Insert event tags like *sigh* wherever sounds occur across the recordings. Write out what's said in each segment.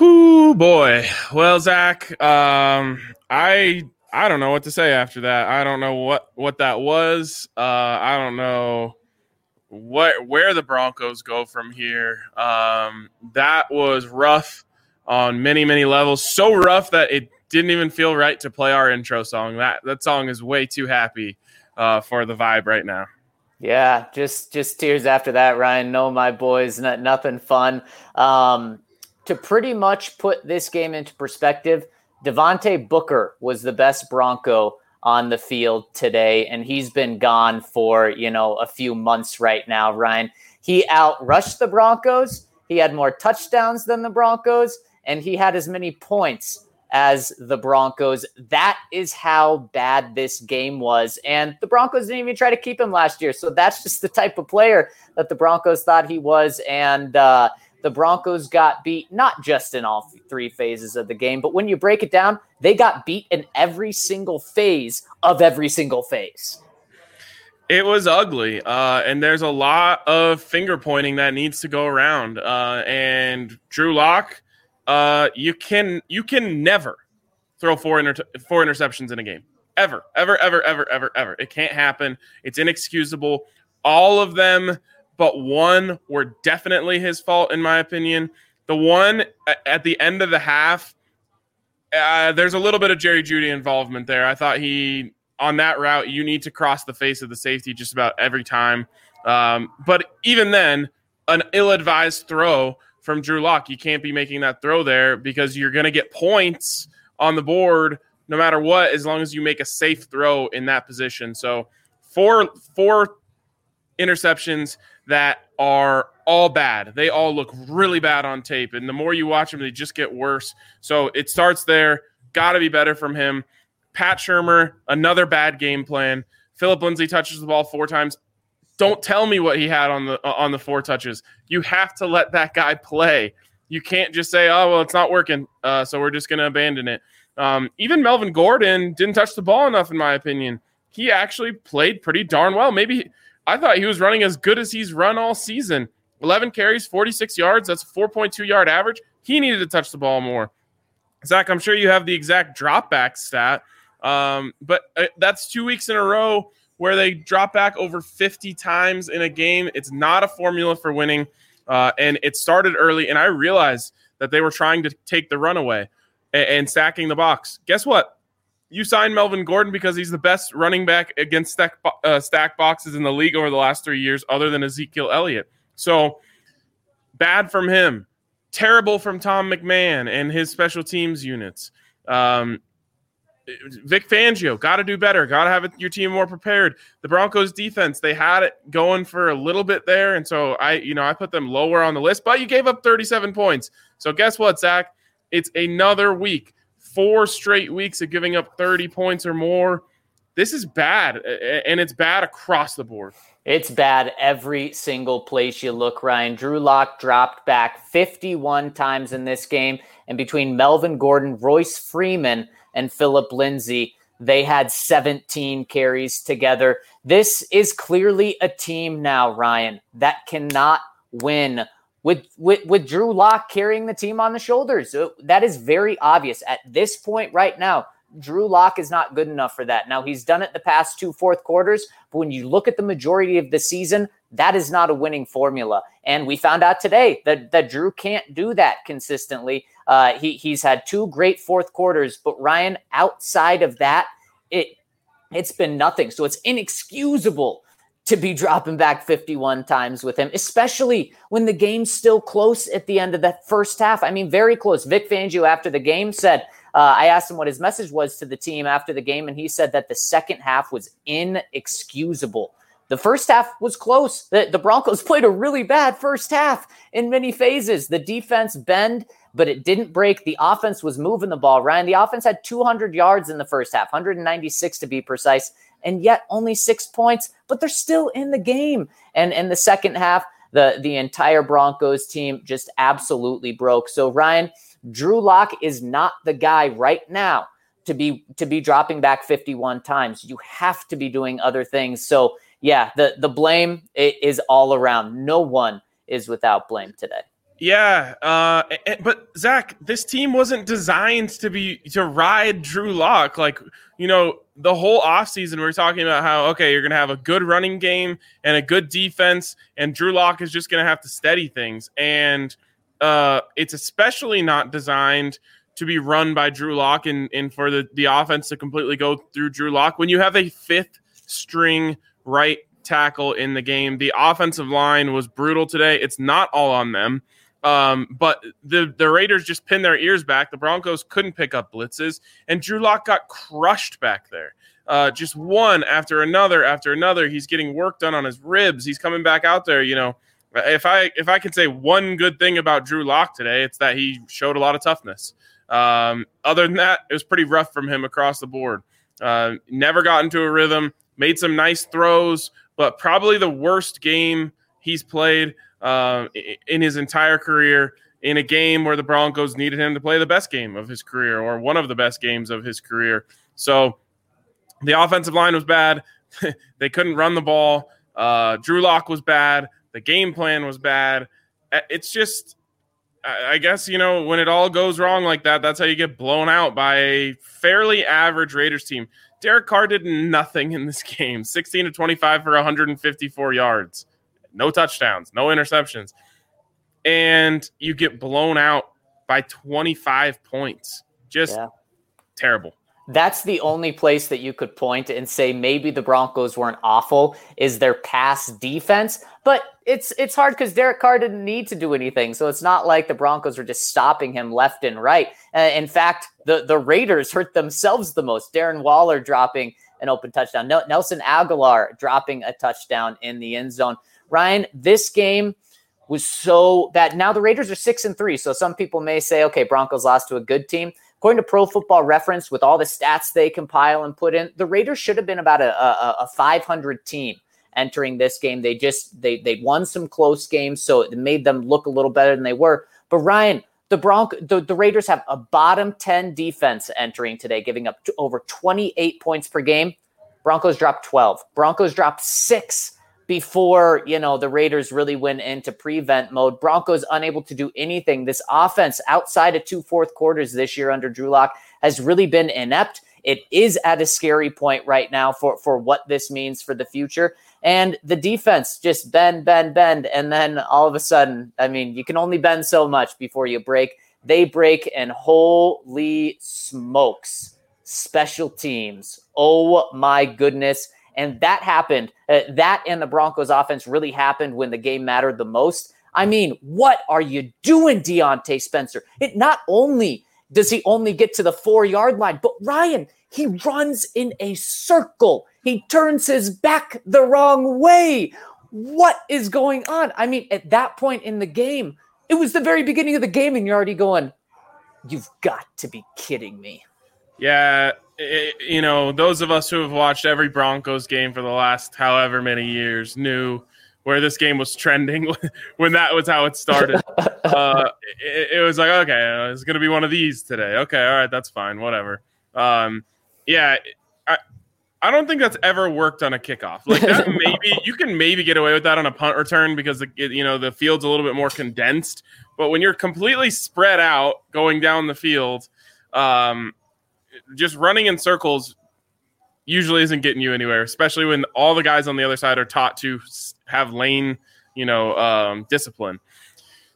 Whoo boy. Well, Zach, um, I I don't know what to say after that. I don't know what what that was. Uh, I don't know what where the Broncos go from here. Um, that was rough on many many levels. So rough that it didn't even feel right to play our intro song. That that song is way too happy uh, for the vibe right now. Yeah, just just tears after that, Ryan. No, my boys, not, nothing fun. Um, to pretty much put this game into perspective, Devontae Booker was the best Bronco on the field today, and he's been gone for you know a few months right now. Ryan, he outrushed the Broncos. He had more touchdowns than the Broncos, and he had as many points as the Broncos. That is how bad this game was. And the Broncos didn't even try to keep him last year. So that's just the type of player that the Broncos thought he was. And uh, the Broncos got beat not just in all three phases of the game, but when you break it down, they got beat in every single phase of every single phase. It was ugly, uh, and there's a lot of finger pointing that needs to go around. Uh, and Drew Lock uh, you can you can never throw four inter- four interceptions in a game ever, ever, ever, ever, ever, ever. It can't happen. It's inexcusable. All of them, but one were definitely his fault, in my opinion. The one at the end of the half, uh, there's a little bit of Jerry Jeudy involvement there. I thought he on that route, you need to cross the face of the safety just about every time. Um, but even then, an ill-advised throw from Drew Lock. You can't be making that throw there because you're going to get points on the board no matter what, as long as you make a safe throw in that position. So four four interceptions that are all bad. They all look really bad on tape, and the more you watch them, they just get worse. So it starts there. Got to be better from him. Pat Shurmur, another bad game plan. Philip Lindsay touches the ball four times. Don't tell me what he had on the uh, on the four touches. You have to let that guy play. You can't just say, "Oh, well, it's not working, uh, so we're just going to abandon it." Um, even Melvin Gordon didn't touch the ball enough, in my opinion. He actually played pretty darn well. Maybe I thought he was running as good as he's run all season. 11 carries, 46 yards. That's a 4.2 yard average. He needed to touch the ball more. Zach, I'm sure you have the exact drop back stat, um, but uh, that's two weeks in a row where they drop back over 50 times in a game. It's not a formula for winning. Uh, and it started early, and I realized that they were trying to take the runaway and, and stacking the box. Guess what? You signed Melvin Gordon because he's the best running back against stack, uh, stack boxes in the league over the last three years, other than Ezekiel Elliott. So bad from him. Terrible from Tom McMahon and his special teams units. Um, Vic Fangio, got to do better. Got to have your team more prepared. The Broncos defense, they had it going for a little bit there, and so I, you know, I put them lower on the list. But you gave up 37 points. So guess what, Zach? It's another week, four straight weeks of giving up 30 points or more. This is bad, and it's bad across the board. It's bad every single place you look, Ryan. Drew Lock dropped back 51 times in this game, and between Melvin Gordon, Royce Freeman and Philip Lindsay. They had 17 carries together. This is clearly a team now, Ryan, that cannot win with with, with Drew Lock carrying the team on the shoulders. That is very obvious at this point right now. Drew Lock is not good enough for that. Now he's done it the past two fourth quarters, but when you look at the majority of the season, that is not a winning formula. And we found out today that that Drew can't do that consistently. Uh, he he's had two great fourth quarters, but Ryan, outside of that, it it's been nothing. So it's inexcusable to be dropping back 51 times with him, especially when the game's still close at the end of that first half. I mean, very close. Vic Fangio after the game said, uh, I asked him what his message was to the team after the game, and he said that the second half was inexcusable. The first half was close. The, the Broncos *laughs* played a really bad first half in many phases. The defense bend but it didn't break. The offense was moving the ball. Ryan, the offense had 200 yards in the first half, 196 to be precise, and yet only six points, but they're still in the game. And in the second half, the, the entire Broncos team just absolutely broke. So, Ryan, Drew Lock is not the guy right now to be to be dropping back 51 times. You have to be doing other things. So, yeah, the the blame is all around. No one is without blame today Yeah, uh, but Zach, this team wasn't designed to be to ride Drew Lock. Like you know, the whole offseason we are talking about how okay, you're gonna have a good running game and a good defense, and Drew Lock is just gonna have to steady things. And uh, it's especially not designed to be run by Drew Lock and, and for the, the offense to completely go through Drew Lock when you have a fifth string right tackle in the game. The offensive line was brutal today. It's not all on them. Um, but the the Raiders just pinned their ears back. The Broncos couldn't pick up blitzes, and Drew Lock got crushed back there. Uh, just one after another after another. He's getting work done on his ribs. He's coming back out there. You know, if I if I could say one good thing about Drew Lock today, it's that he showed a lot of toughness. Um, other than that, it was pretty rough from him across the board. Uh, never got into a rhythm. Made some nice throws, but probably the worst game he's played uh, in his entire career in a game where the Broncos needed him to play the best game of his career or one of the best games of his career. So the offensive line was bad. *laughs* they couldn't run the ball. Uh, Drew Lock was bad. The game plan was bad. It's just, I guess, you know, when it all goes wrong like that, that's how you get blown out by a fairly average Raiders team. Derek Carr did nothing in this *laughs* game 16 to 25 for 154 yards no touchdowns, no interceptions, and you get blown out by 25 points. Just yeah. terrible. That's the only place that you could point and say maybe the Broncos weren't awful is their pass defense, but it's it's hard because Derek Carr didn't need to do anything, so it's not like the Broncos were just stopping him left and right. Uh, in fact, the the Raiders *laughs* hurt themselves the most. Darren Waller dropping an open touchdown, Nelson Agholor dropping a touchdown in the end zone. Ryan, this game was so bad. Now the Raiders are six and three. So some people may say, okay, Broncos lost to a good team. According to Pro Football Reference, with all the stats they compile and put in, the Raiders should have been about a, a, a 500 team entering this game. They just they they won some close games, so it made them look a little better than they were. But Ryan, the Bronco, the, the Raiders have a bottom 10 defense entering today, giving up over 28 points per game. Broncos dropped 12. Broncos dropped six before you know the Raiders really went into prevent mode. Broncos unable to do anything. This offense outside of two fourth quarters this year under Drew Lock has really been inept. It is at a scary point right now for for what this means for the future. And the defense just bend, bend, bend, and then all of a sudden, I mean, you can only bend so much before you break. They break, and holy smokes, special teams! Oh my goodness! And that happened. Uh, that and the Broncos offense really happened when the game mattered the most. I mean, what are you doing, Diontae Spencer? It not only does he only get to the four yard line, but Ryan, he runs in a circle. He turns his back the wrong way. What is going on? I mean, at that point in the game, it was the very beginning of the game, and you're already going, You've got to be kidding me. Yeah, it, you know, those of us who have watched every Broncos game for the last however many years knew where this game was trending *laughs* when that was how it started. *laughs* uh, it, it, was like, okay, it's going to be one of these today. Okay, all right, that's fine, whatever. Um, yeah, I, I don't think that's ever worked on a kickoff. Like that, *laughs* maybe you can maybe get away with that on a punt return because the you know the field's a little bit more condensed. But when you're completely spread out going down the field, um, just running in circles usually isn't getting you anywhere, especially when all the guys on the other side are taught to have lane, you know, um, discipline.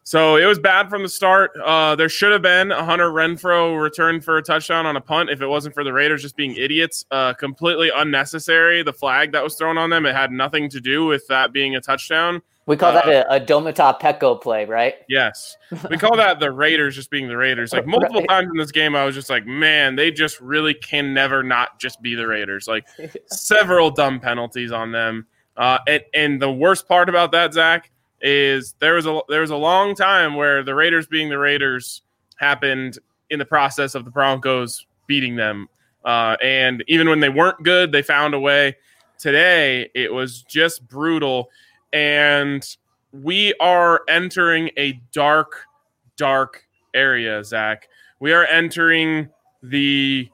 So it was bad from the start. Uh, there should have been a Hunter Renfrow return for a touchdown on a punt if it wasn't for the Raiders just being idiots. Uh, completely unnecessary. The flag that was thrown on them, it had nothing to do with that being a touchdown. We call that uh, a, a Domata Peko play, right? Yes. We call that the Raiders just being the Raiders. Like *laughs* multiple right. times in this game, I was just like, man, they just really can never not just be the Raiders. Like *laughs* several dumb penalties on them. Uh, and, and the worst part about that, Zach, is there was a there was a long time where the Raiders being the Raiders happened in the process of the Broncos beating them. Uh, and even when they weren't good, they found a way. Today, it was just brutal and we are entering a dark, dark area, Zach. We are entering the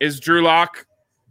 is Drew Lock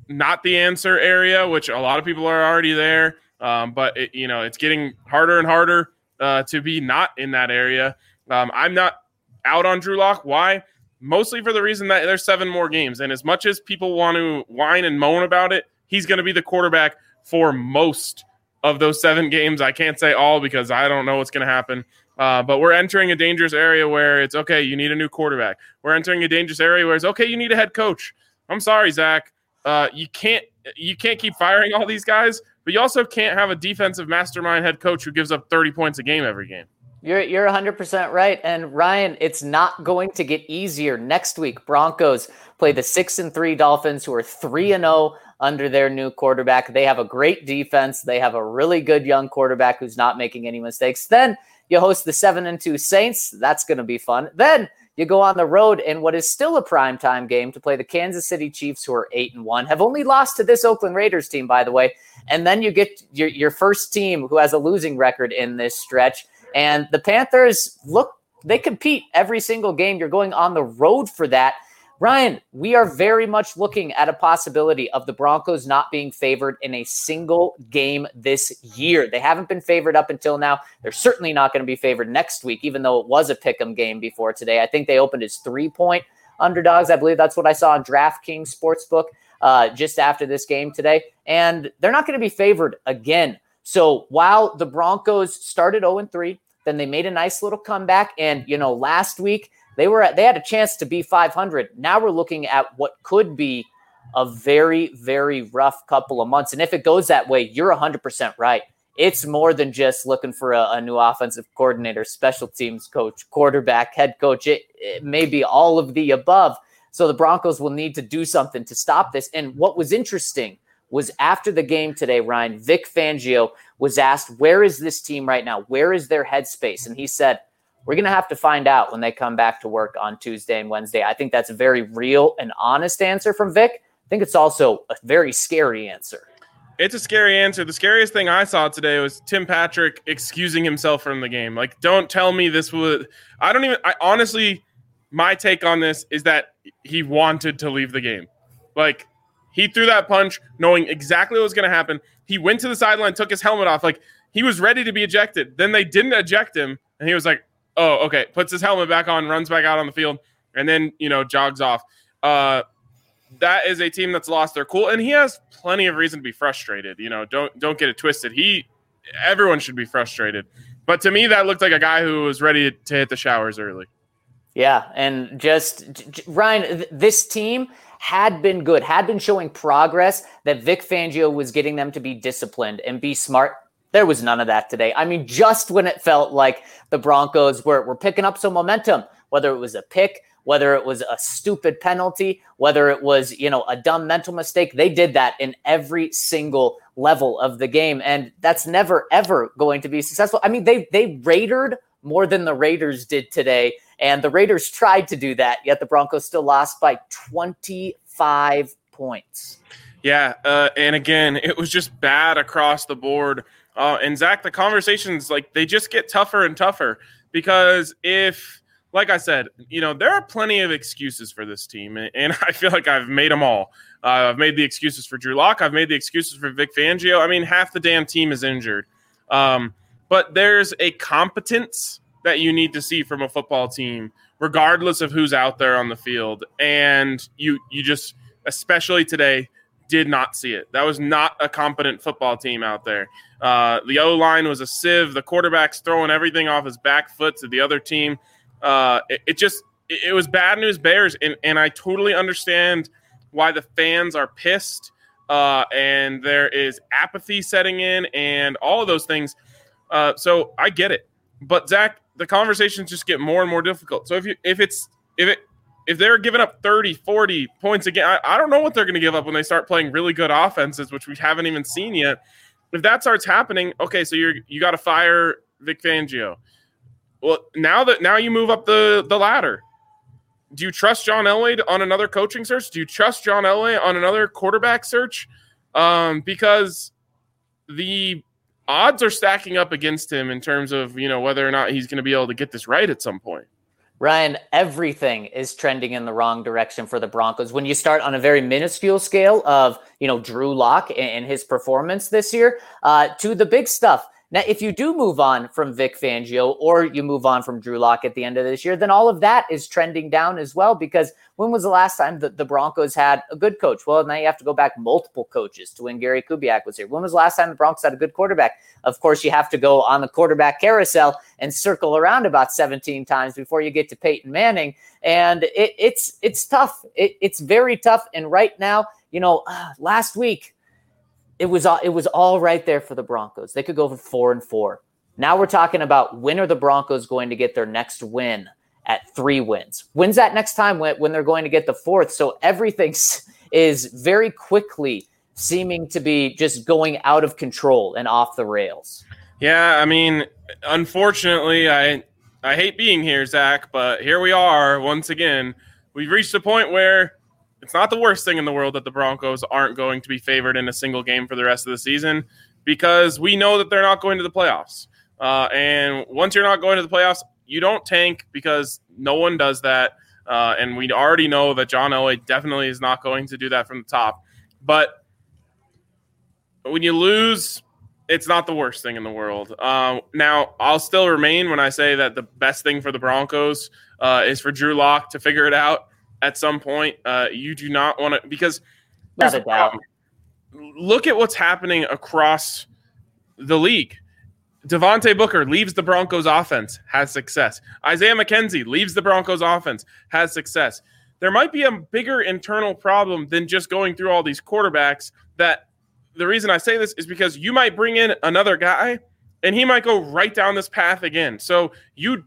not the answer area, which a lot of people are already there. Um, but it, you know, it's getting harder and harder uh, to be not in that area. Um, I'm not out on Drew Lock. Why? Mostly for the reason that there's seven more games. And as much as people want to whine and moan about it, he's going to be the quarterback for most of those seven games. I can't say all because I don't know what's going to happen. Uh, but we're entering a dangerous area where it's okay, you need a new quarterback. We're entering a dangerous area where it's okay, you need a head coach. I'm sorry, Zach. Uh, you can't you can't keep firing all these guys, but you also can't have a defensive mastermind head coach who gives up 30 points a game every game. You're you're 100% right. And Ryan, it's not going to get easier next week. Broncos play the 6 and 3 Dolphins who are 3 and 0 under their new quarterback. They have a great defense. They have a really good young quarterback who's not making any mistakes. Then you host the 7 and 2 Saints. That's going to be fun. Then you go on the road in what is still a primetime game to play the Kansas City Chiefs, who are eight and one, have only lost to this Oakland Raiders team, by the way. And then you get your, your first team who has a losing record in this stretch. And the Panthers look, they compete every single game. You're going on the road for that. Ryan, we are very much looking at a possibility of the Broncos not being favored in a single game this year. They haven't been favored up until now. They're certainly not going to be favored next week, even though it was a pick 'em game before today. I think they opened as three point underdogs. I believe that's what I saw on DraftKings Sportsbook uh, just after this game today. And they're not going to be favored again. So while the Broncos started 0 3, then they made a nice little comeback. And, you know, last week, they were at, they had a chance to be 500. Now we're looking at what could be a very very rough couple of months. And if it goes that way, you're 100% right. It's more than just looking for a, a new offensive coordinator, special teams coach, quarterback, head coach. It, it may be all of the above. So the Broncos will need to do something to stop this. And what was interesting was after the game today, Ryan, Vic Fangio was asked, Where is this team right now? Where is their headspace? And he said, we're going to have to find out when they come back to work on Tuesday and Wednesday. I think that's a very real and honest answer from Vic. I think it's also a very scary answer. It's a scary answer. The scariest thing I saw today was Tim Patrick excusing himself from the game. Like, don't tell me this would. I don't even. I honestly, my take on this is that he wanted to leave the game. Like, he threw that punch knowing exactly what was going to happen. He went to the sideline, took his helmet off. Like, he was ready to be ejected. Then they didn't eject him, and he was like, oh, okay, puts his helmet back on, runs back out on the field, and then you know jogs off. Uh, that is a team that's lost their cool, and he has plenty of reason to be frustrated. You know, don't don't get it twisted. He, everyone should be frustrated, but to me, that looked like a guy who was ready to hit the showers early. Yeah, and just Ryan, this team had been good, had been showing progress that Vic Fangio was getting them to be disciplined and be smart there was none of that today. I mean, just when it felt like the Broncos were, were picking up some momentum, whether it was a pick, whether it was a stupid penalty, whether it was, you know, a dumb mental mistake, they did that in every single level of the game. And that's never, ever going to be successful. I mean, they they Raidered more than the Raiders did today. And the Raiders tried to do that, yet the Broncos still lost by 25 points. Yeah. Uh, and again, it was just bad across the board uh, and Zach, the conversations like they just get tougher and tougher because if, like I said, you know, there are plenty of excuses for this team, and *laughs* I feel like I've made them all. Uh, I've made the excuses for Drew Lock. I've made the excuses for Vic Fangio. I mean, half the damn team is injured. Um, but there's a competence that you need to see from a football team, regardless of who's out there on the field. And you, you just, especially today, did not see it. That was not a competent football team out there. Uh, the O line was a sieve. The quarterback's throwing everything off his back foot to the other team. Uh, it, it, just it, it, was bad news Bears, and and I totally understand why the fans are pissed. Uh, and there is apathy setting in, and all of those things. Uh, so I get it, but Zach, the conversations just get more and more difficult. So if you if it's if it if they're giving up 30, 40 points again, I, I don't know what they're going to give up when they start playing really good offenses, which we haven't even seen yet. If that starts happening, okay, so you're you got to fire Vic Fangio. Well, now that now you move up the the ladder. Do you trust John Elway on another coaching search? Do you trust John Elway on another quarterback search? Um, because the odds are stacking up against him in terms of you know whether or not he's going to be able to get this right at some point. Ryan, everything is trending in the wrong direction for the Broncos. When you start on a very minuscule scale of, you know, Drew Lock and his performance this year, uh, to the big stuff. Now, if you do move on from Vic Fangio or you move on from Drew Lock at the end of this year, then all of that is trending down as well. Because when was the last time that the Broncos had a good coach? Well, now you have to go back multiple coaches to when Gary Kubiak was here. When was the last time the Broncos had a good quarterback? Of course, you have to go on the quarterback carousel and circle around about 17 times before you get to Peyton Manning. And it, it's it's tough. It, it's very tough. And right now, you know, uh, last week it was it was all right there for the Broncos. They could go for four and four. Now we're talking about when are the Broncos going to get their next win at three wins? When's that next time when, when they're going to get the fourth? So everything *laughs* is very quickly seeming to be just going out of control and off the rails. Yeah, I mean, unfortunately, I I hate being here, Zach, but here we are once again. We've reached a point where it's not the worst thing in the world that the Broncos aren't going to be favored in a single game for the rest of the season because we know that they're not going to the playoffs. Uh, and once you're not going to the playoffs, you don't tank because no one does that. Uh, and we already know that John Elway definitely is not going to do that from the top. But when you lose, it's not the worst thing in the world. Uh, now, I'll still remain when I say that the best thing for the Broncos uh, is for Drew Lock to figure it out at some point. Uh, you do not want to because not a doubt. Look at what's happening across the league. Devontae Booker leaves the Broncos offense, has success. Isaiah McKenzie leaves the Broncos offense, has success. There might be a bigger internal problem than just going through all these quarterbacks. That the reason I say this is because you might bring in another guy and he might go right down this path again. So you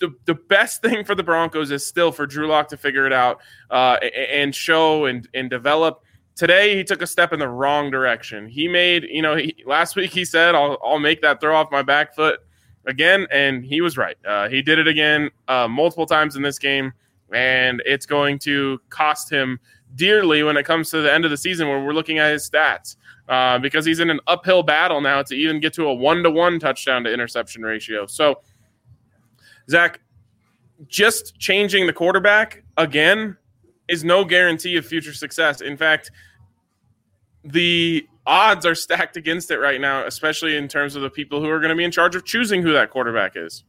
the, the best thing for the Broncos is still for Drew Lock to figure it out uh, and show and, and develop. Today, he took a step in the wrong direction. He made, you know, he, last week he said, I'll, I'll make that throw off my back foot again. And he was right. Uh, he did it again uh, multiple times in this game. And it's going to cost him dearly when it comes to the end of the season when we're looking at his stats. Uh, because he's in an uphill battle now to even get to a one to one touchdown to interception ratio. So, Zach, just changing the quarterback again is no guarantee of future success. In fact, the odds are stacked against it right now, especially in terms of the people who are going to be in charge of choosing who that quarterback is.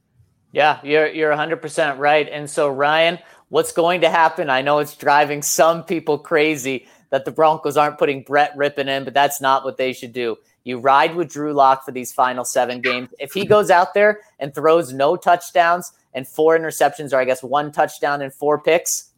Yeah, you're you're 100% right. And so Ryan, what's going to happen? I know it's driving some people crazy that the Broncos aren't putting Brett Rypien in, but that's not what they should do. You ride with Drew Lock for these final seven games. If he goes out there and throws no touchdowns and four interceptions, or I guess one touchdown and four picks,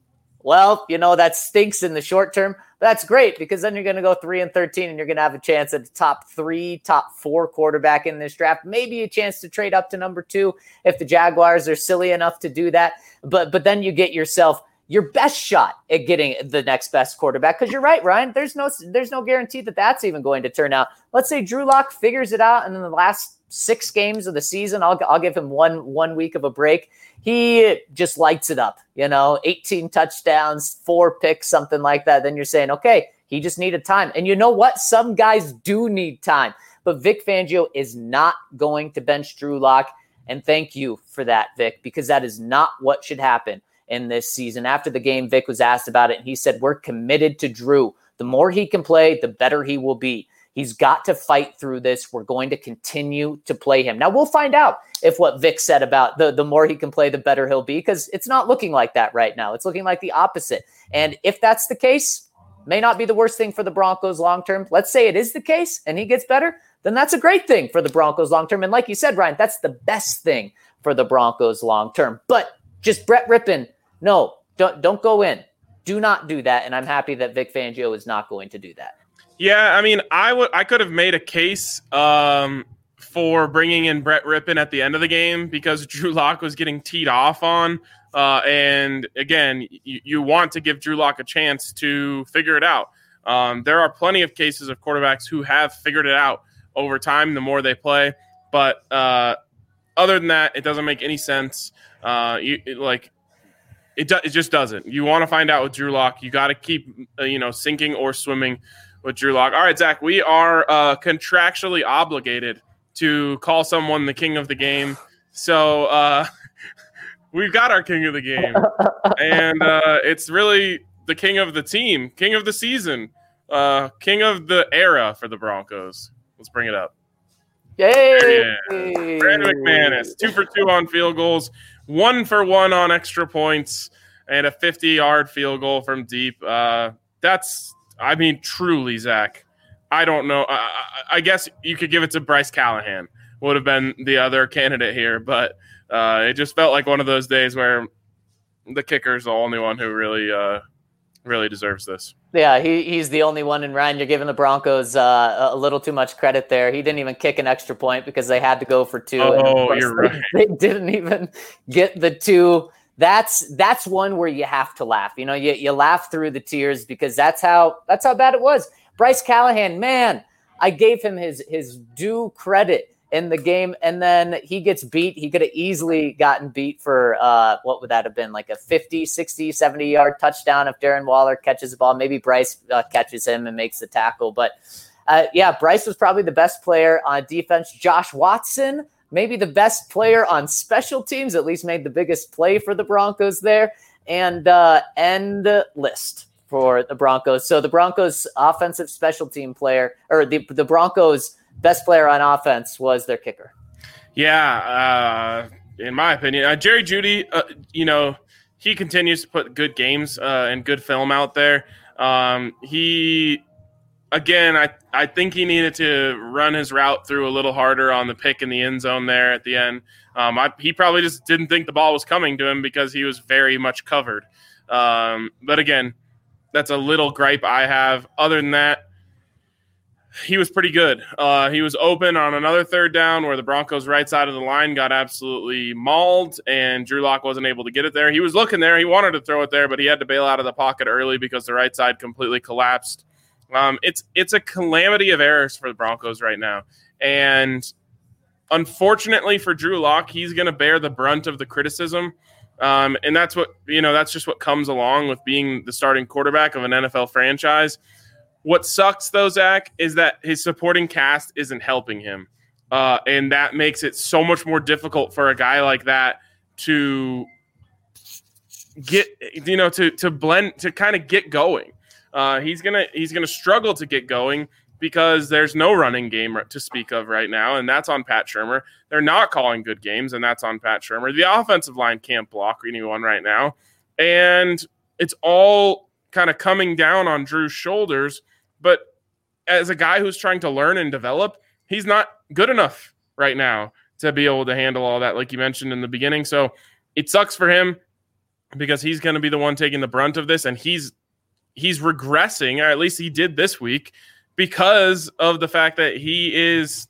well, you know, that stinks in the short term. That's great because then you're going to go three and 13 and you're going to have a chance at the top three, top four quarterback in this draft. Maybe a chance to trade up to number two if the Jaguars are silly enough to do that. But, but then you get yourself your best shot at getting the next best quarterback. Because you're right, Ryan. There's no there's no guarantee that that's even going to turn out. Let's say Drew Lock figures it out, and in the last six games of the season, I'll I'll give him one one week of a break. He just lights it up. You know, 18 touchdowns, four picks, something like that. Then you're saying, okay, he just needed time. And you know what? Some guys do need time. But Vic Fangio is not going to bench Drew Lock. And thank you for that, Vic, because that is not what should happen in this season. After the game, Vic was asked about it, and he said, We're committed to Drew. The more he can play, the better he will be. He's got to fight through this. We're going to continue to play him. Now, we'll find out if what Vic said about the, the more he can play, the better he'll be, because it's not looking like that right now. It's looking like the opposite. And if that's the case, may not be the worst thing for the Broncos long term. Let's say it is the case and he gets better, then that's a great thing for the Broncos long term. And like you said, Ryan, that's the best thing for the Broncos long term. But just Brett Rypien no, don't don't go in. Do not do that. And I'm happy that Vic Fangio is not going to do that. Yeah, I mean, I would I could have made a case um, for bringing in Brett Rypien at the end of the game because *laughs* Drew Lock was getting teed off on. Uh, and again, you, you, want to give Drew Lock a chance to figure it out. Um, there are plenty of cases of quarterbacks who have figured it out over time the more they play. But uh, other than that, it doesn't make any sense. Uh, you, like it, do, it just doesn't. You want to find out with Drew Lock. You got to keep, uh, you know, sinking or swimming with Drew Lock. All right, Zach, we are uh, contractually obligated to call someone the king of the game. So uh, *laughs* we've got our king of the game, and uh, it's really the king of the team, king of the season, uh, king of the era for the Broncos. Let's bring it up. Yay! Brandon McManus, two for two on field goals, one for one on extra points, and a 50 yard field goal from deep. Uh, that's, I mean, truly, Zach. I don't know. I, I, guess you could give it to Bryce Callahan, would have been the other candidate here, but uh, it just felt like one of those days where the kicker's the only one who really, uh, really deserves this. Yeah, he, he's the only one. And Ryan, you're giving the Broncos uh, a little too much credit there. He didn't even kick an extra point because they had to go for two. Oh, you're they, right. They didn't even get the two. That's that's one where you have to laugh. You know, you, you laugh through the tears because that's how that's how bad it was. Bryce Callahan, man, I gave him his his due credit in the game and then he gets beat. He could have easily gotten beat for uh, what would that have been like a 50 60 70 yard touchdown if darren waller catches the ball. Maybe bryce uh, catches him and makes the tackle but uh, yeah bryce was probably the best player on defense. Josh watson maybe the best player on special teams at least made the biggest play for the broncos there and uh, end list for the broncos. So the broncos offensive special team player or the, the broncos best player on offense was their kicker. Yeah, uh, in my opinion, uh, Jerry Jeudy, uh, you know, he continues to put good games uh, and good film out there. Um, he, again, I, I think he needed to run his route through a little harder on the pick in the end zone there at the end. Um, I, he probably just didn't think the ball was coming to him because he was very much covered. Um, but again, that's a little gripe I have. Other than that, he was pretty good. Uh, he was open on another third down where the Broncos' right side of the line got absolutely mauled, and Drew Lock wasn't able to get it there. He was looking there. He wanted to throw it there, but he had to bail out of the pocket early because the right side completely collapsed. Um, it's it's a calamity of errors for the Broncos right now, and unfortunately for Drew Lock, he's going to bear the brunt of the criticism. Um, and that's what you know. That's just what comes along with being the starting quarterback of an NFL franchise what sucks though, Zach, is that his supporting cast isn't helping him. Uh, and that makes it so much more difficult for a guy like that to get you know to to blend to kind of get going. Uh, he's gonna he's gonna struggle to get going because there's no running game to speak of right now, and that's on Pat Shurmur. They're not calling good games, and that's on Pat Shurmur. The offensive line can't block anyone right now, and it's all kind of coming down on Drew's shoulders but as a guy who's trying to learn and develop, he's not good enough right now to be able to handle all that, like you mentioned in the beginning. So it sucks for him because he's going to be the one taking the brunt of this, and he's he's regressing, or at least he did this week, because of the fact that he is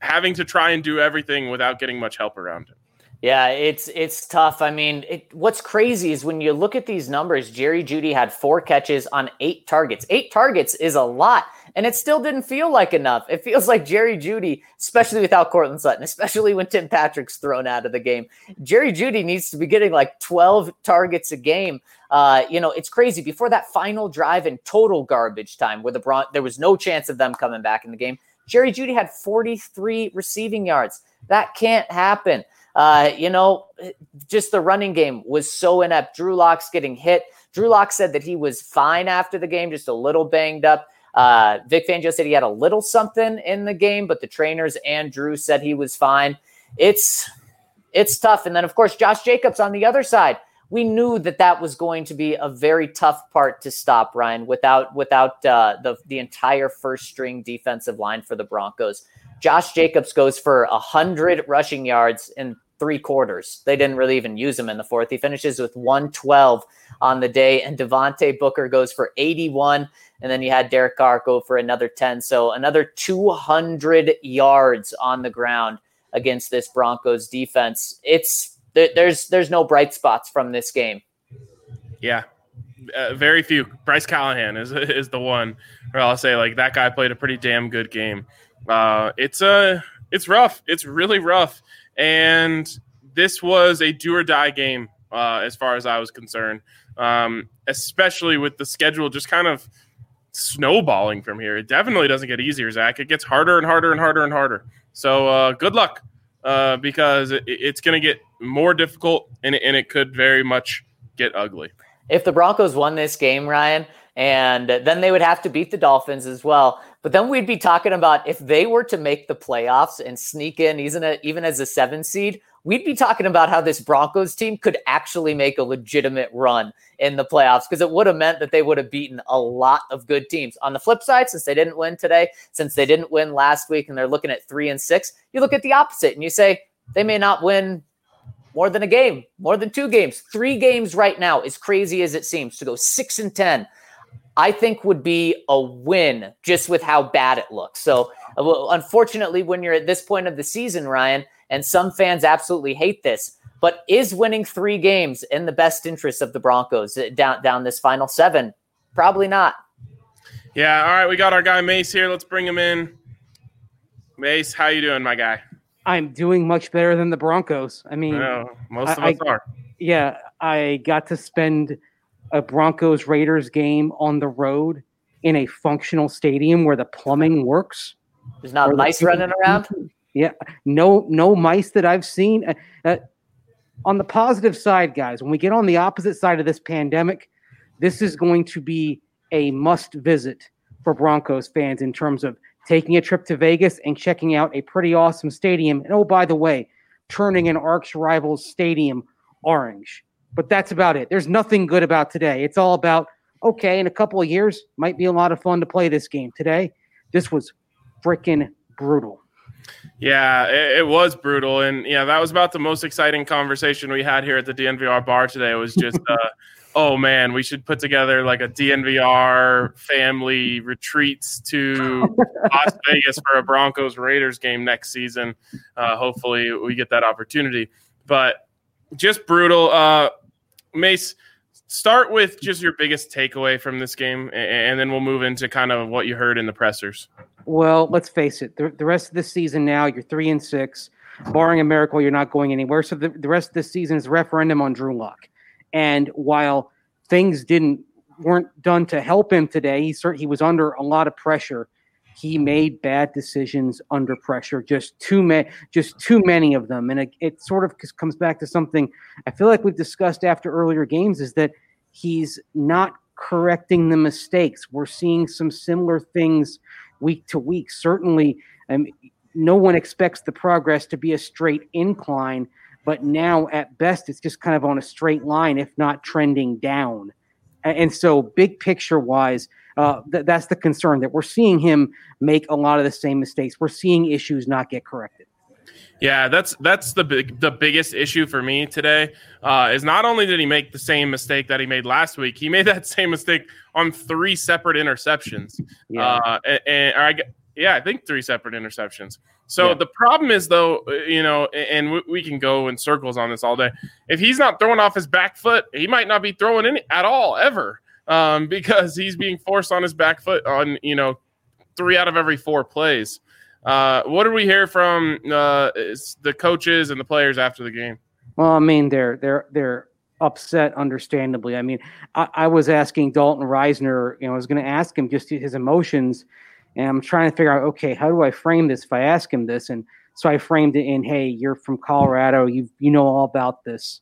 having to try and do everything without getting much help around him. Yeah, it's it's tough. I mean, it, what's crazy is when you look at these numbers, Jerry Jeudy had four catches on eight targets. Eight targets is a lot, and it still didn't feel like enough. It feels like Jerry Jeudy, especially without Courtland Sutton, especially when Tim Patrick's thrown out of the game. Jerry Jeudy needs to be getting like 12 targets a game. Uh, you know, it's crazy. Before that final drive in total garbage time, where the Bron- there was no chance of them coming back in the game, Jerry Jeudy had 43 receiving yards. That can't happen. Uh, you know, just the running game was so inept. Drew Lock's getting hit. Drew Lock said that he was fine after the game, just a little banged up. Uh, Vic Fangio said he had a little something in the game, but the trainers and Drew said he was fine. It's it's tough. And then of course Josh Jacobs on the other side. We knew that that was going to be a very tough part to stop Ryan without without uh, the the entire first string defensive line for the Broncos. Josh Jacobs goes for a hundred rushing yards in three quarters. They didn't really even use him in the fourth. He finishes with 112 on the day, and Devontae Booker goes for 81. And then you had Derek Carr go for another 10. So another 200 yards on the ground against this Broncos defense. It's there's there's no bright spots from this game. Yeah, uh, very few. Bryce Callahan is *laughs* is the one where I'll say like that guy played a pretty damn good game. Uh, it's a uh, it's rough. It's really rough. And this was a do or die game uh, as far as I was concerned, um, especially with the schedule just kind of snowballing from here. It definitely doesn't get easier, Zach. It gets harder and harder and harder and harder. So uh, good luck uh, because it, it's going to get more difficult and, and it could very much get ugly. If the Broncos won this game, Ryan, And then they would have to beat the Dolphins as well. But then we'd be talking about if they were to make the playoffs and sneak in even, as a seven seed, we'd be talking about how this Broncos team could actually make a legitimate run in the playoffs because it would have meant that they would have beaten a lot of good teams. On the flip side, since they didn't win today, since they didn't win last week and they're looking at three and six, you look at the opposite and you say they may not win more than a game, more than two games, three games right now, as crazy as it seems, to go six and 10 I think would be a win just with how bad it looks. So, uh, unfortunately, when you're at this point of the season, Ryan, and some fans absolutely hate this, but is winning three games in the best interest of the Broncos uh, down down this final seven? Probably not. Yeah. All right, we got our guy Mace here. Let's bring him in. Mace, how you doing, my guy? I'm doing much better than the Broncos. I mean, most of I, us are. Yeah, I got to spend a Broncos Raiders game on the road in a functional stadium where the plumbing works. There's not mice the running around. *laughs* Yeah, no, no mice that I've seen. Uh, uh, on the positive side, guys, when we get on the opposite side of this pandemic, this is going to be a must visit for Broncos fans in terms of taking a trip to Vegas and checking out a pretty awesome stadium. And oh, by the way, turning an arch rivals stadium orange. But that's about it. There's nothing good about today. It's all about, okay, in a couple of years, might be a lot of fun to play this game. Today, this was freaking brutal. Yeah, it, it, was brutal, and yeah, that was about the most exciting conversation we had here at the DNVR bar today. It was just, uh, *laughs* oh man, we should put together like a DNVR family retreats to *laughs* Las Vegas for a Broncos Raiders game next season. Uh, hopefully, we get that opportunity. But just brutal. Uh, Mace, start with just your biggest takeaway from this game, and then we'll move into kind of what you heard in the pressers. Well, let's face it. The, the rest of the season now, you're three and six. Barring a miracle, you're not going anywhere. So the, the rest of the season is referendum on Drew Lock. And while things didn't weren't done to help him today, he he was under a lot of pressure he made bad decisions under pressure just too many just too many of them. And it, it, sort of comes back to something i feel like we've discussed after earlier games is that he's not correcting the mistakes. We're seeing some similar things week to week. Certainly um, no one expects the progress to be a straight incline but now at best it's just kind of on a straight line if not trending down. And so big picture wise uh, th- that's the concern that we're seeing him make a lot of the same mistakes. We're seeing issues not get corrected. Yeah, that's that's the big the biggest issue for me today. Uh, is not only did he make the same mistake that he made last week, he made *laughs* that same mistake on three separate interceptions. Yeah, uh, and, and I yeah, I think three separate interceptions. So yeah. the problem is though, uh, you know, and we, we, can go in circles on this all day. If he's not throwing off his back foot, he might not be throwing any at all ever um, because he's being forced on his back foot on you know three out of every four plays. Uh, what did we hear from uh, the coaches and the players after the game? Well, I mean, they're they're they're upset, understandably. I mean, I, I was asking Dalton Risner, you know, I was going to ask him just his emotions, and I'm trying to figure out, okay, how do I frame this if I ask him this? And so I framed it in, hey, you're from Colorado, you you know all about this.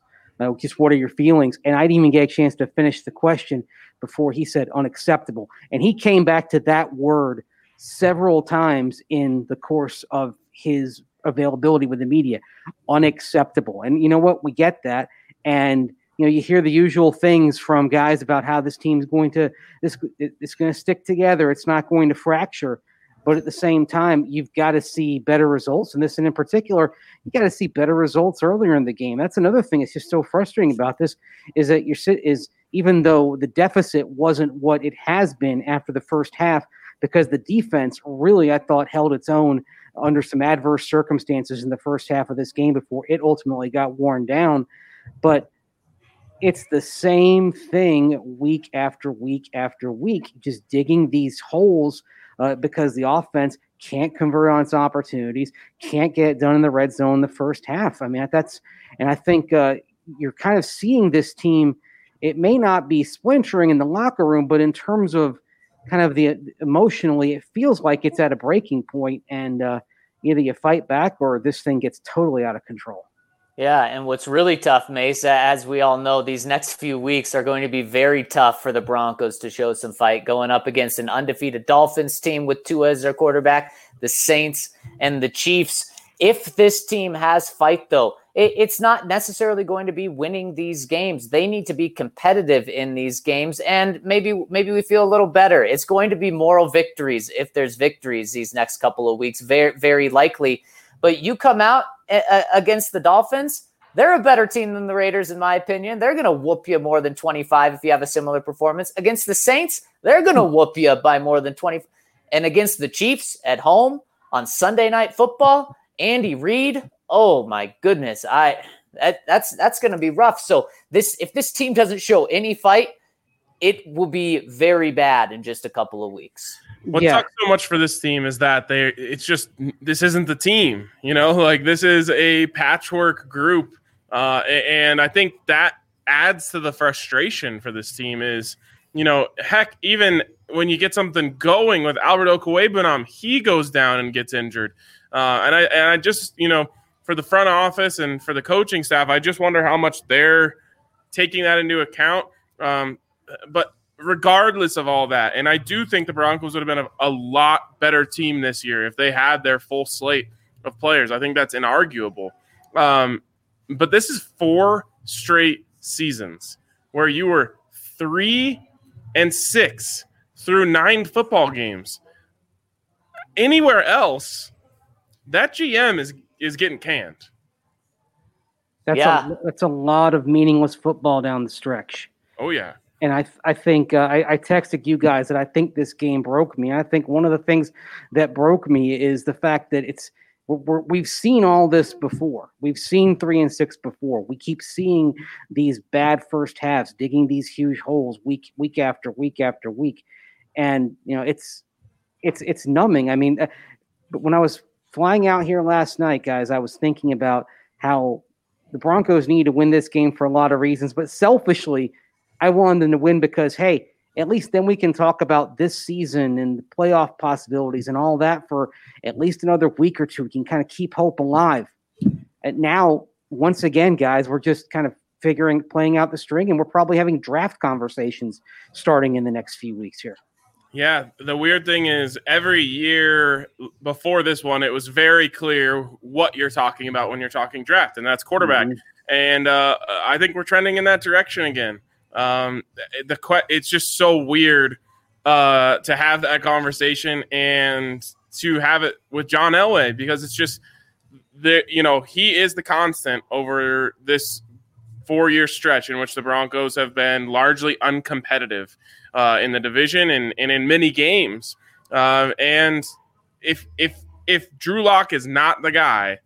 Just what are your feelings? And I didn't even get a chance to finish the question before he said unacceptable. And he came back to that word several times in the course of his availability with the media unacceptable. And you know what? We get that. And you know, you hear the usual things from guys about how this team's going to this it's going to stick together. It's not going to fracture. But at the same time, you've got to see better results. And this, and in particular, you got to see better results earlier in the game. That's another thing that's just so frustrating about this is that you're is even though the deficit wasn't what it has been after the first half, because the defense really, I thought, held its own under some adverse circumstances in the first half of this game before it ultimately got worn down. But it's the same thing week after week after week, just digging these holes uh, because the offense can't convert on its opportunities, can't get it done in the red zone the first half. I mean, that's, and I think uh, you're kind of seeing this team it may not be splintering in the locker room, but in terms of kind of the emotionally, it feels like it's at a breaking point, and uh, either you fight back or this thing gets totally out of control. Yeah, and what's really tough, Mesa, as we all know, these next few weeks are going to be very tough for the Broncos to show some fight, going up against an undefeated Dolphins team with Tua as their quarterback, the Saints, and the Chiefs. If this team has fight, though, it, it's not necessarily going to be winning these games. They need to be competitive in these games, and maybe maybe we feel a little better. It's going to be moral victories if there's victories these next couple of weeks, very very likely. But you come out a- against the Dolphins, they're a better team than the Raiders, in my opinion. They're going to whoop you more than 25 if you have a similar performance. Against the Saints, they're going to hmm. whoop you by more than 20. And against the Chiefs at home on Sunday Night Football, Andy Reid, oh my goodness, I that, that's that's going to be rough. So this if this team doesn't show any fight, it will be very bad in just a couple of weeks. What yeah. sucks so much for this team is that they it's just this isn't the team, you know, *laughs* like this is a patchwork group. Uh, and I think that adds to the frustration for this team is, you know, heck, even when you get something going with Albert Okwuegbunam, he goes down and gets injured. Uh, and I and I just, you know, for the front office and for the coaching staff, I just wonder how much they're taking that into account. Um, but regardless of all that, and I do think the Broncos would have been a, a, lot better team this year if they had their full slate of players. I think that's inarguable. Um, but this is four straight seasons where you were three and six through nine football games. Anywhere else, that GM is is getting canned. That's yeah. a that's a lot of meaningless football down the stretch. Oh yeah and I I think uh, I, I texted you guys that I think this game broke me. I think one of the things that broke me is the fact that it's we have seen all this before. We've seen three and six before. We keep seeing these bad first halves, digging these huge holes week week after week after week, and you know it's it's it's numbing. I mean, uh, when I was flying out here last night, guys, I was thinking about how the Broncos need to win this game for a lot of reasons, but selfishly I wanted them to win because, hey, at least then we can talk about this season and playoff possibilities and all that for at least another week or two. We can kind of keep hope alive. And now, once again, guys, we're just kind of figuring, playing out the string, and we're probably having draft conversations starting in the next few weeks here. Yeah, the weird thing is every year before this one, it was very clear what you're talking about when you're talking draft, and that's quarterback. Mm-hmm. And uh, I think we're trending in that direction again. Um, the it's just so weird uh, to have that conversation and to have it with John Elway because it's just the you know he is the constant over this four year stretch in which the Broncos have been largely uncompetitive uh, in the division and, and in many games. Uh, and if if if Drew Lock is not the guy,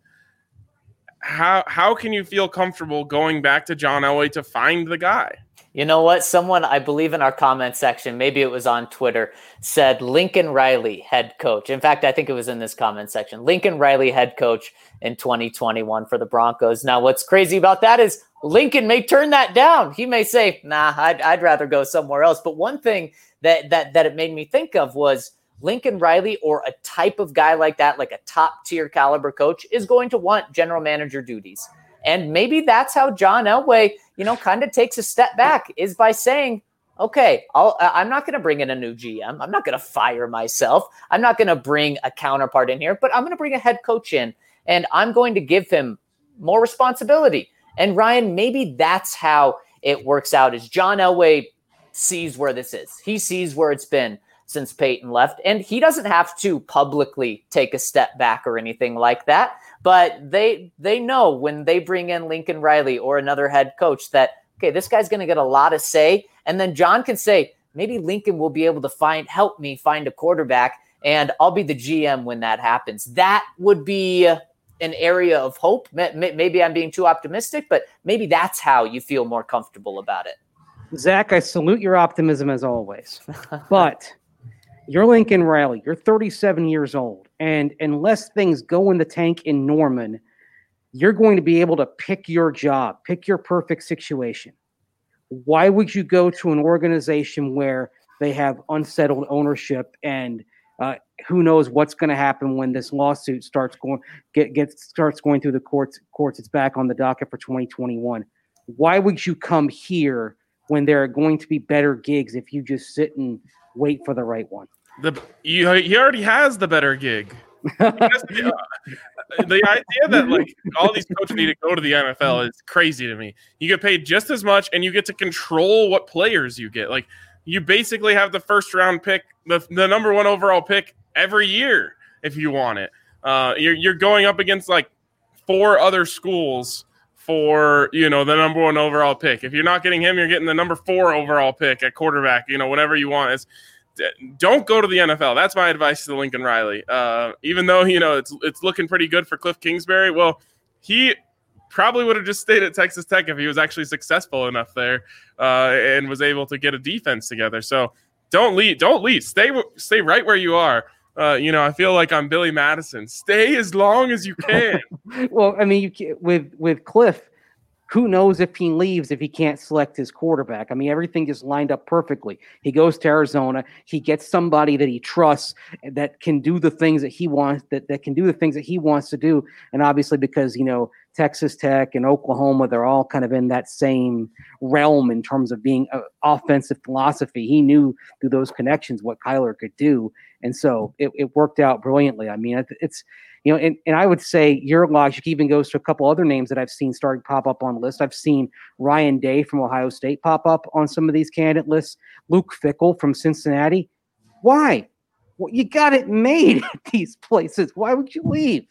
how how can you feel comfortable going back to John Elway to find the guy? You know what? Someone, I believe in our comment section, maybe it was on Twitter, said Lincoln Riley, head coach. In fact, I think it was in this comment section. Lincoln Riley, head coach in 2021 for the Broncos. Now, what's crazy about that is Lincoln may turn that down. He may say, nah, I'd, I'd rather go somewhere else. But one thing that, that, that it made me think of was Lincoln Riley or a type of guy like that, like a top tier caliber coach, is going to want general manager duties. And maybe that's how John Elway, you know, kind of takes a step back is by saying, okay, I'll, I'm not going to bring in a new GM. I'm not going to fire myself. I'm not going to bring a counterpart in here, but I'm going to bring a head coach in and I'm going to give him more responsibility. And Ryan, maybe that's how it works out is John Elway sees where this is. He sees where it's been since Peyton left and he doesn't have to publicly take a step back or anything like that. But they they know when they bring in Lincoln Riley or another head coach that okay, this guy's going to get a lot of say, and then John can say maybe Lincoln will be able to find help me find a quarterback, and I'll be the GM when that happens. That would be an area of hope. Maybe I'm being too optimistic, but maybe that's how you feel more comfortable about it. Zach, I salute your optimism as always, *laughs* but you're Lincoln Riley. You're 37 years old. And unless things go in the tank in Norman, you're going to be able to pick your job, pick your perfect situation. Why would you go to an organization where they have unsettled ownership and uh, who knows what's going to happen when this lawsuit starts going get gets starts going through the courts courts it's back on the docket for 2021 why would you come here when there are going to be better gigs if you just sit and wait for the right one the you, he already has the better gig the, idea that like all these coaches need to go to the NFL is crazy to me. You get paid just as much, and you get to control what players you get. Like you basically have the first round pick, the, the number one overall pick every year if you want it. Uh, you're you're going up against like four other schools for you know the number one overall pick. If you're not getting him, you're getting the number four overall pick at quarterback. You know whatever you want. It's don't go to the NFL. That's my advice to Lincoln Riley. Uh, even though you know it's it's looking pretty good for Cliff Kingsbury. Well, he probably would have just stayed at Texas Tech if he was actually successful enough there uh, and was able to get a defense together. So don't leave. Don't leave. Stay stay right where you are. Uh, you know, I feel like I'm Billy Madison. Stay as long as you can. *laughs* well, I mean, you with with Cliff, who knows if he leaves if he can't select his quarterback? I mean, everything is lined up perfectly. He goes to Arizona. He gets somebody that he trusts that can do the things that he wants that, that can do the things that he wants to do. And obviously, because you know Texas Tech and Oklahoma, they're all kind of in that same realm in terms of being uh, offensive philosophy. He knew through those connections what Kyler could do, and so it, it worked out brilliantly. I mean, it's you know, and, and I would say your logic even goes to a couple other names that I've seen starting pop up on lists. I've seen Ryan Day from Ohio State pop up on some of these candidate lists. Luke Fickell from Cincinnati. Why? Well, you got it made *laughs* at these places. Why would you leave?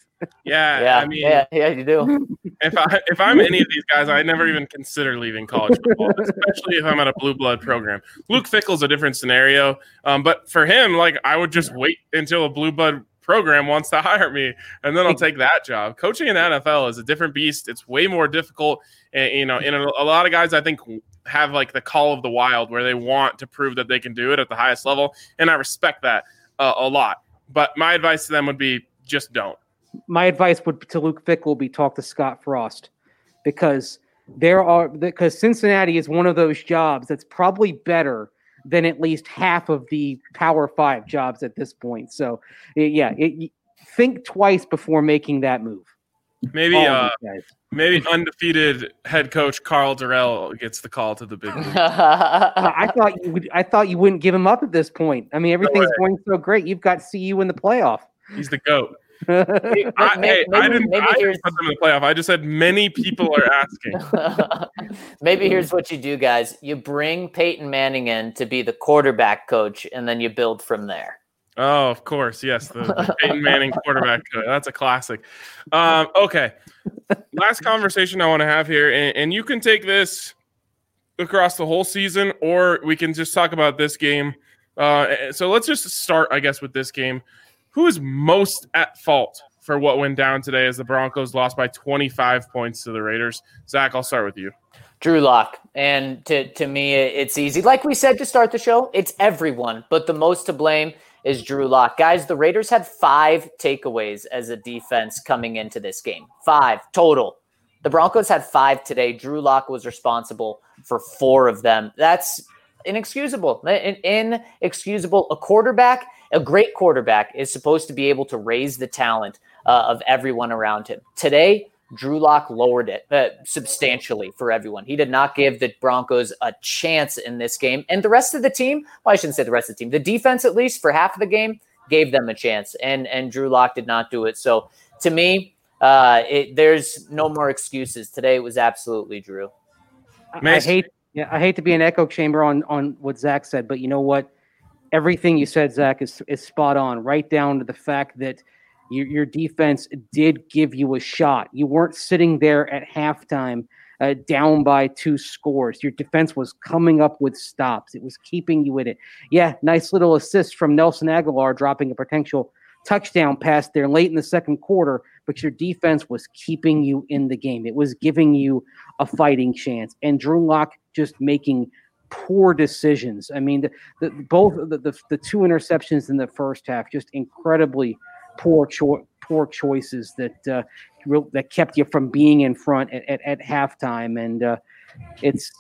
Yeah, yeah, I mean, yeah, yeah, you do. If I if I'm any of these guys, I never even consider leaving college football, *laughs* especially if I'm at a blue blood program. Luke Fickell's a different scenario, um, but for him, like I would just wait until a blue blood program wants to hire me, and then I'll take that job. Coaching in the NFL is a different beast. It's way more difficult, and you know, and a lot of guys I think have like the call of the wild where they want to prove that they can do it at the highest level, and I respect that uh, a lot. But my advice to them would be just don't my advice would to Luke Fickell be talk to Scott Frost because there are because Cincinnati is one of those jobs that's probably better than at least half of the Power Five jobs at this point. So, yeah, it, think twice before making that move. Maybe, uh, maybe undefeated head coach Karl Dorrell gets the call to the big league. *laughs* I thought you would. I thought you wouldn't give him up at this point. I mean, everything's no going so great. You've got CU in the playoff. He's the goat. *laughs* I, maybe, I didn't, maybe I didn't put them in the playoff. I just said many people are asking. *laughs* maybe here's what you do, guys. You bring Peyton Manning in to be the quarterback coach, and then you build from there. Oh, of course, yes, the, the Peyton Manning quarterback. That's a classic. Um, okay, last conversation I want to have here, and, and you can take this across the whole season, or we can just talk about this game. Uh, so let's just start, I guess, with this game who is most at fault for what went down today as the Broncos lost by 25 points to the Raiders? Zach, I'll start with you. Drew Lock. And to, to me, it's easy. Like we said to start the show, it's everyone, but the most to blame is Drew Lock. Guys, the Raiders had five takeaways as a defense coming into this game. Five total. The Broncos had five today. Drew Lock was responsible for four of them. That's inexcusable. Inexcusable. A quarterback a great quarterback is supposed to be able to raise the talent uh, of everyone around him. Today, Drew Lock lowered it uh, substantially for everyone. He did not give the Broncos a chance in this game. And the rest of the team, well, I shouldn't say the rest of the team, the defense, at least for half of the game, gave them a chance. And, and Drew Lock did not do it. So to me, uh, it, there's no more excuses. Today it was absolutely Drew. I hate, yeah, I hate to be an echo chamber on, on what Zach said, but you know what? Everything you said, Zach, is, is spot on, right down to the fact that your, your defense did give you a shot. You weren't sitting there at halftime uh, down by two scores. Your defense was coming up with stops, it was keeping you in it. Yeah, nice little assist from Nelson Agholor dropping a potential touchdown pass there late in the second quarter, but your defense was keeping you in the game. It was giving you a fighting chance. And Drew Lock just making poor decisions. I mean, the, the both the, the, the two interceptions in the first half, just incredibly poor cho- poor choices that uh, real, that kept you from being in front at, at, at halftime. And uh, it's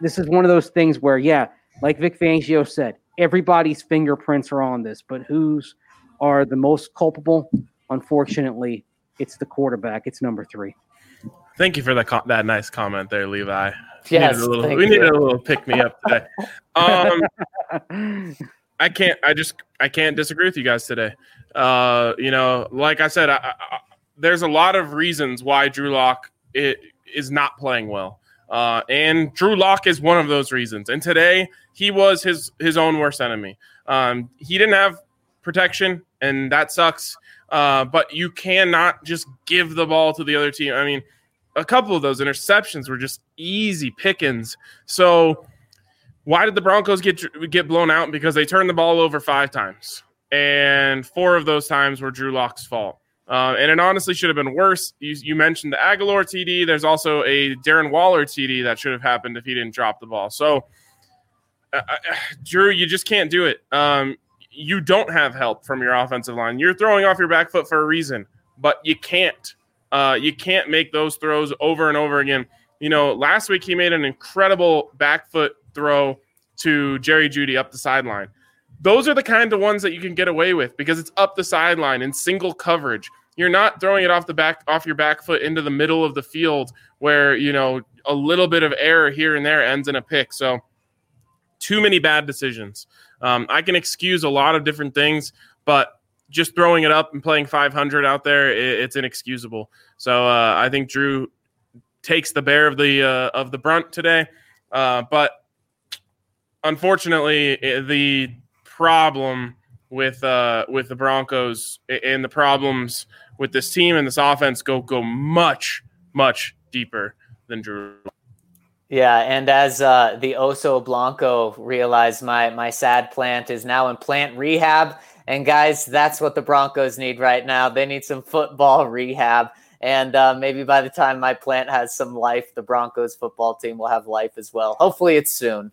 this is one of those things where, yeah, like Vic Fangio said, everybody's fingerprints are on this, but whose are the most culpable. Unfortunately, it's the quarterback. It's number three. Thank you for that that nice comment there, Levi. Yes, we needed a little, we needed a little pick me up today. *laughs* Um, I can't. I just I can't disagree with you guys today. Uh, you know, like I said, I, I, I- there's a lot of reasons why Drew Lock is not playing well, uh, and Drew Lock is one of those reasons. And today he was his his own worst enemy. Um, he didn't have protection, and that sucks. Uh, but you cannot just give the ball to the other team. I mean, a couple of those interceptions were just easy pickings. So why did the Broncos get get blown out? Because they turned the ball over five times, and four of those times were Drew Lock's fault. Uh, and it honestly should have been worse. You, you mentioned the Agholor TD. There's also a Darren Waller TD that should have happened if he didn't drop the ball. So, uh, uh, Drew, you just can't do it. Um, you don't have help from your offensive line. You're throwing off your back foot for a reason, but you can't. Uh, you can't make those throws over and over again. You know, last week he made an incredible back foot throw to Jerry Jeudy up the sideline. Those are the kind of ones that you can get away with because it's up the sideline in single coverage. You're not throwing it off the back off your back foot into the middle of the field where, you know, a little bit of error here and there ends in a pick. So too many bad decisions. Um, I can excuse a lot of different things, but just throwing it up and playing 500 out there, it, it's inexcusable. So uh, I think Drew takes the bear of the uh, of the brunt today. Uh, but unfortunately, the problem with uh, with the Broncos and the problems with this team and this offense go go much much deeper than Drew. Yeah, and as uh, the Oso Blanco realized, my my sad plant is now in plant rehab. And guys, that's what the Broncos need right now. They need some football rehab. And uh, maybe by the time my plant has some life, the Broncos football team will have life as well. Hopefully, it's soon.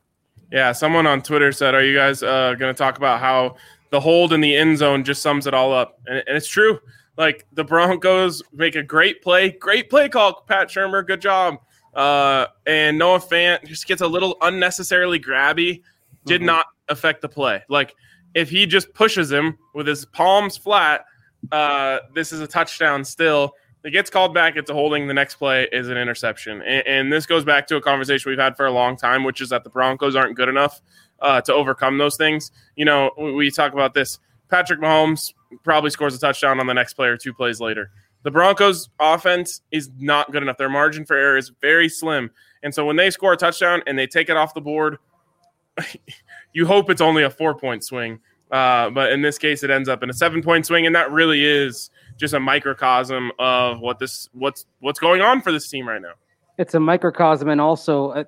Yeah, someone on Twitter said, "Are you guys uh, going to talk about how the hold in the end zone just sums it all up?" And, and it's true. Like the Broncos make a great play, great play call, Pat Shurmur, good job. Uh, and Noah Fant just gets a little unnecessarily grabby. Did Mhm. not affect the play. Like if he just pushes him with his palms flat, uh, this is a touchdown still. It gets called back. It's a holding. The next play is an interception. And, and this goes back to a conversation we've had for a long time, which is that the Broncos aren't good enough uh, to overcome those things. You know, we, we talk about this. Patrick Mahomes probably scores a touchdown on the next play or two plays later. The Broncos' offense is not good enough. Their margin for error is very slim. And so when they score a touchdown and they take it off the board, *laughs* you hope it's only a four point swing. Uh, but in this case, it ends up in a seven point swing, and that really is just a microcosm of what this what's what's going on for this team right now. It's a microcosm, and also uh,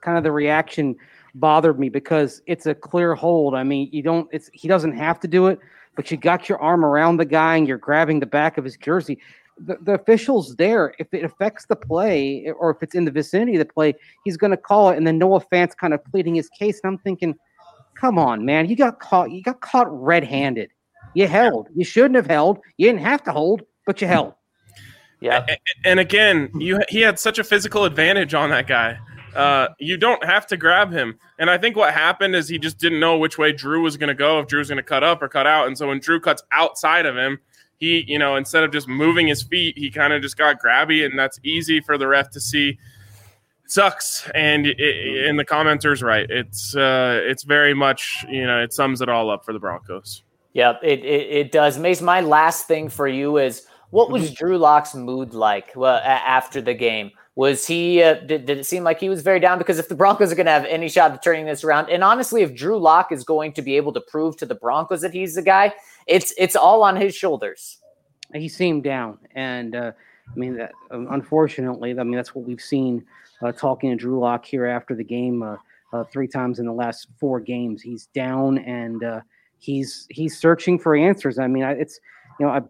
kind of the reaction bothered me because it's a clear hold. I mean, you don't. It's he doesn't have to do it, but you got your arm around the guy and you're grabbing the back of his jersey. The, the official's there. If it affects the play, eh, or if it's in the vicinity of the play, he's going to call it. And then Noah Fant's kind of pleading his case. And I'm thinking, come on, man, you got caught. You got caught red-handed. You held. You shouldn't have held. You didn't have to hold, but you held. Yeah. A- And again, you he had such a physical advantage on that guy. Uh, you don't have to grab him. And I think what happened is he just didn't know which way Drew was going to go, if Drew was going to cut up or cut out. And so when Drew cuts outside of him, he, you know, instead of just moving his feet, he kind of just got grabby, and that's easy for the ref to see. It sucks, and it, it- and the commenter's right. It's uh, it's very much you know it sums it all up for the Broncos. Yep, it, it, it does. Mace, my last thing for you is what was Drew Lock's mood like well, after the game? Was he, uh, did, did it seem like he was very down? Because if the Broncos are going to have any shot at turning this around, and honestly, if Drew Lock is going to be able to prove to the Broncos that he's the guy, it's it's all on his shoulders. he seemed down, and uh, I mean, that, unfortunately, I mean that's what we've seen. Uh, talking to Drew Lock here after the game, uh, uh, three times in the last four games, he's down and uh, he's he's searching for answers. I mean, it's you know, I,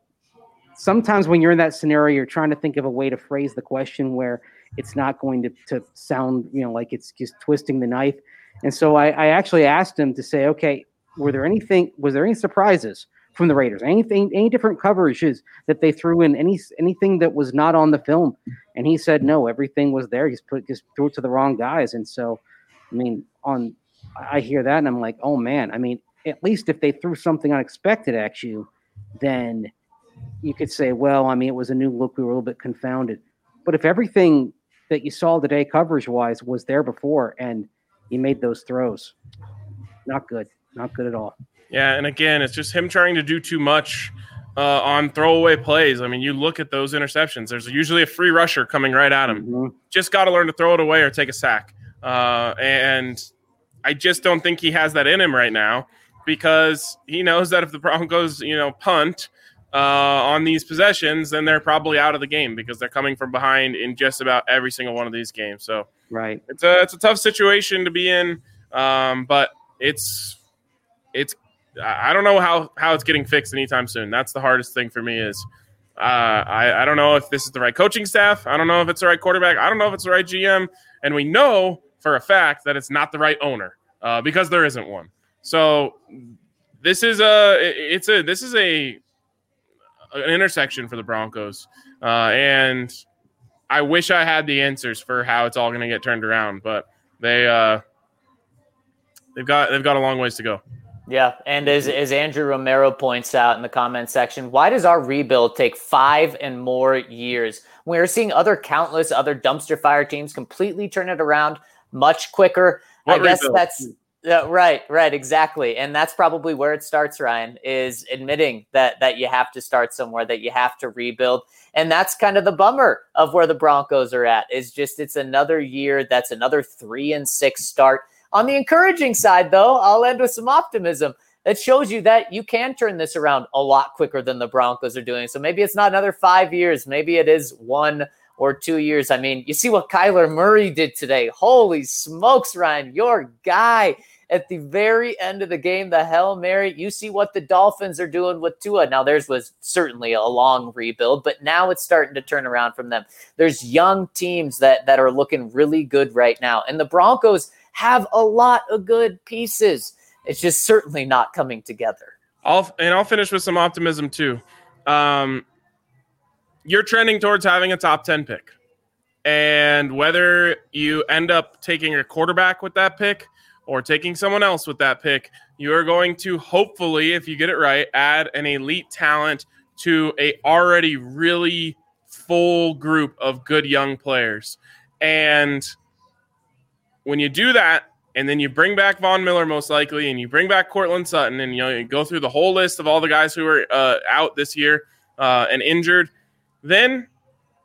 sometimes when you're in that scenario, you're trying to think of a way to phrase the question where it's not going to, to sound you know like it's just twisting the knife. And so I, I actually asked him to say, okay, were there anything? Was there any surprises? from the Raiders. Anything, any different coverages that they threw in, any anything that was not on the film, and he said no, everything was there. He's put just threw it to the wrong guys, and so, I mean, on I hear that and I'm like, oh man, I mean, at least if they threw something unexpected at you, then you could say, well, I mean, it was a new look. We were a little bit confounded. But if everything that you saw today, coverage wise, was there before and he made those throws, not good. Not good at all. Yeah. And again, it's just him trying to do too much uh, on throwaway plays. I mean, you look at those interceptions, there's usually a free rusher coming right at him. Mm-hmm. Just got to learn to throw it away or take a sack. Uh, and I just don't think he has that in him right now because he knows that if the Broncos, you know, punt uh, on these possessions, then they're probably out of the game because they're coming from behind in just about every single one of these games. So, right, it's a it's a tough situation to be in, um, but it's it's I don't know how how it's getting fixed anytime soon. That's the hardest thing for me is uh, I I don't know if this is the right coaching staff. I don't know if it's the right quarterback. I don't know if it's the right GM. And we know for a fact that it's not the right owner uh, because there isn't one. So this is a it's a this is a an intersection for the Broncos, uh, and I wish I had the answers for how it's all going to get turned around, but they uh, they've got they've got a long ways to go. Yeah, and as as Andrew Romero points out in the comment section, why does our rebuild take five and more years? We're seeing other countless other dumpster fire teams completely turn it around much quicker. What I guess rebuild? that's uh, right, right, exactly, and that's probably where it starts. Ryan is admitting that that you have to start somewhere, that you have to rebuild, and that's kind of the bummer of where the Broncos are at. Is just it's another year that's another three and six start on the encouraging side, though, I'll end with some optimism. That shows you that you can turn this around a lot quicker than the Broncos are doing. So maybe it's not another five years. Maybe it is one or two years. I mean, you see what Kyler Murray did today. Holy smokes, Ryan, your guy at the very end of the game, the Hail Mary. You see what the Dolphins are doing with Tua. Now, theirs was certainly a long rebuild, but now it's starting to turn around from them. There's young teams that, that are looking really good right now. And the Broncos have a lot of good pieces. It's just certainly not coming together. I'll and I'll finish with some optimism too. Um, you're trending towards having a top 10 pick. And whether you end up taking a quarterback with that pick or taking someone else with that pick, you are going to hopefully, if you get it right, add an elite talent to a already really full group of good young players. And when you do that, and then you bring back Von Miller most likely, and you bring back Courtland Sutton, and you know you go through the whole list of all the guys who are uh, out this year uh, and injured, then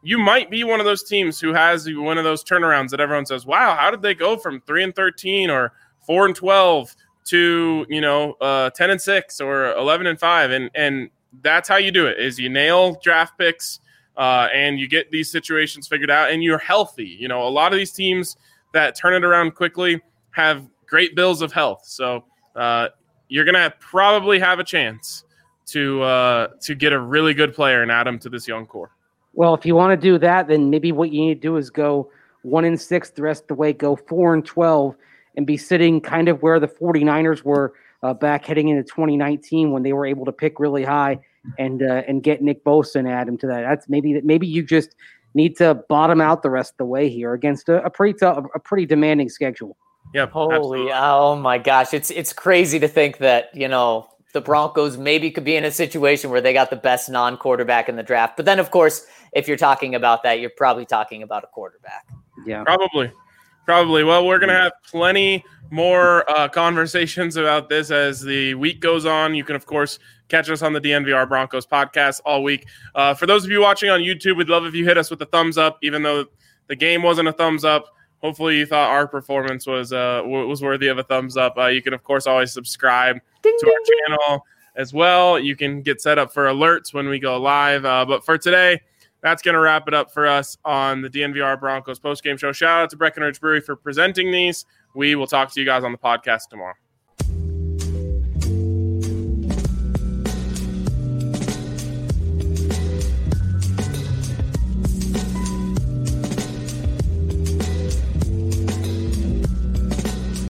you might be one of those teams who has one of those turnarounds that everyone says, "Wow, how did they go from three and thirteen or four and twelve to you know uh, ten and six or eleven and five?" And and that's how you do it: is you nail draft picks uh, and you get these situations figured out, and you're healthy. You know, a lot of these teams that turn it around quickly have great bills of health. So uh, you're gonna probably have a chance to uh, to get a really good player and add him to this young core. Well, if you want to do that, then maybe what you need to do is go one and six the rest of the way, go four and twelve, and be sitting kind of where the 49ers were uh, back heading into 2019 when they were able to pick really high and uh, and get Nick Bosa and add him to that. That's maybe maybe you just need to bottom out the rest of the way here against a, a pretty tough, a pretty demanding schedule. Yeah, Holy, absolutely. oh my gosh, it's it's crazy to think that you know the Broncos maybe could be in a situation where they got the best non-quarterback in the draft. But then, of course, if you're talking about that, you're probably talking about a quarterback. Yeah, probably, probably. Well, we're gonna have plenty more uh, conversations about this as the week goes on. You can, of course, catch us on the DNVR Broncos podcast all week. Uh, for those of you watching on YouTube, we'd love if you hit us with a thumbs up, even though the game wasn't a thumbs up. Hopefully, you thought our performance was uh, was worthy of a thumbs up. Uh, you can, of course, always subscribe ding, to ding, our channel as well. You can get set up for alerts when we go live. Uh, but for today, that's going to wrap it up for us on the DNVR Broncos post game show. Shout out to Breckenridge Brewery for presenting these. We will talk to you guys on the podcast tomorrow.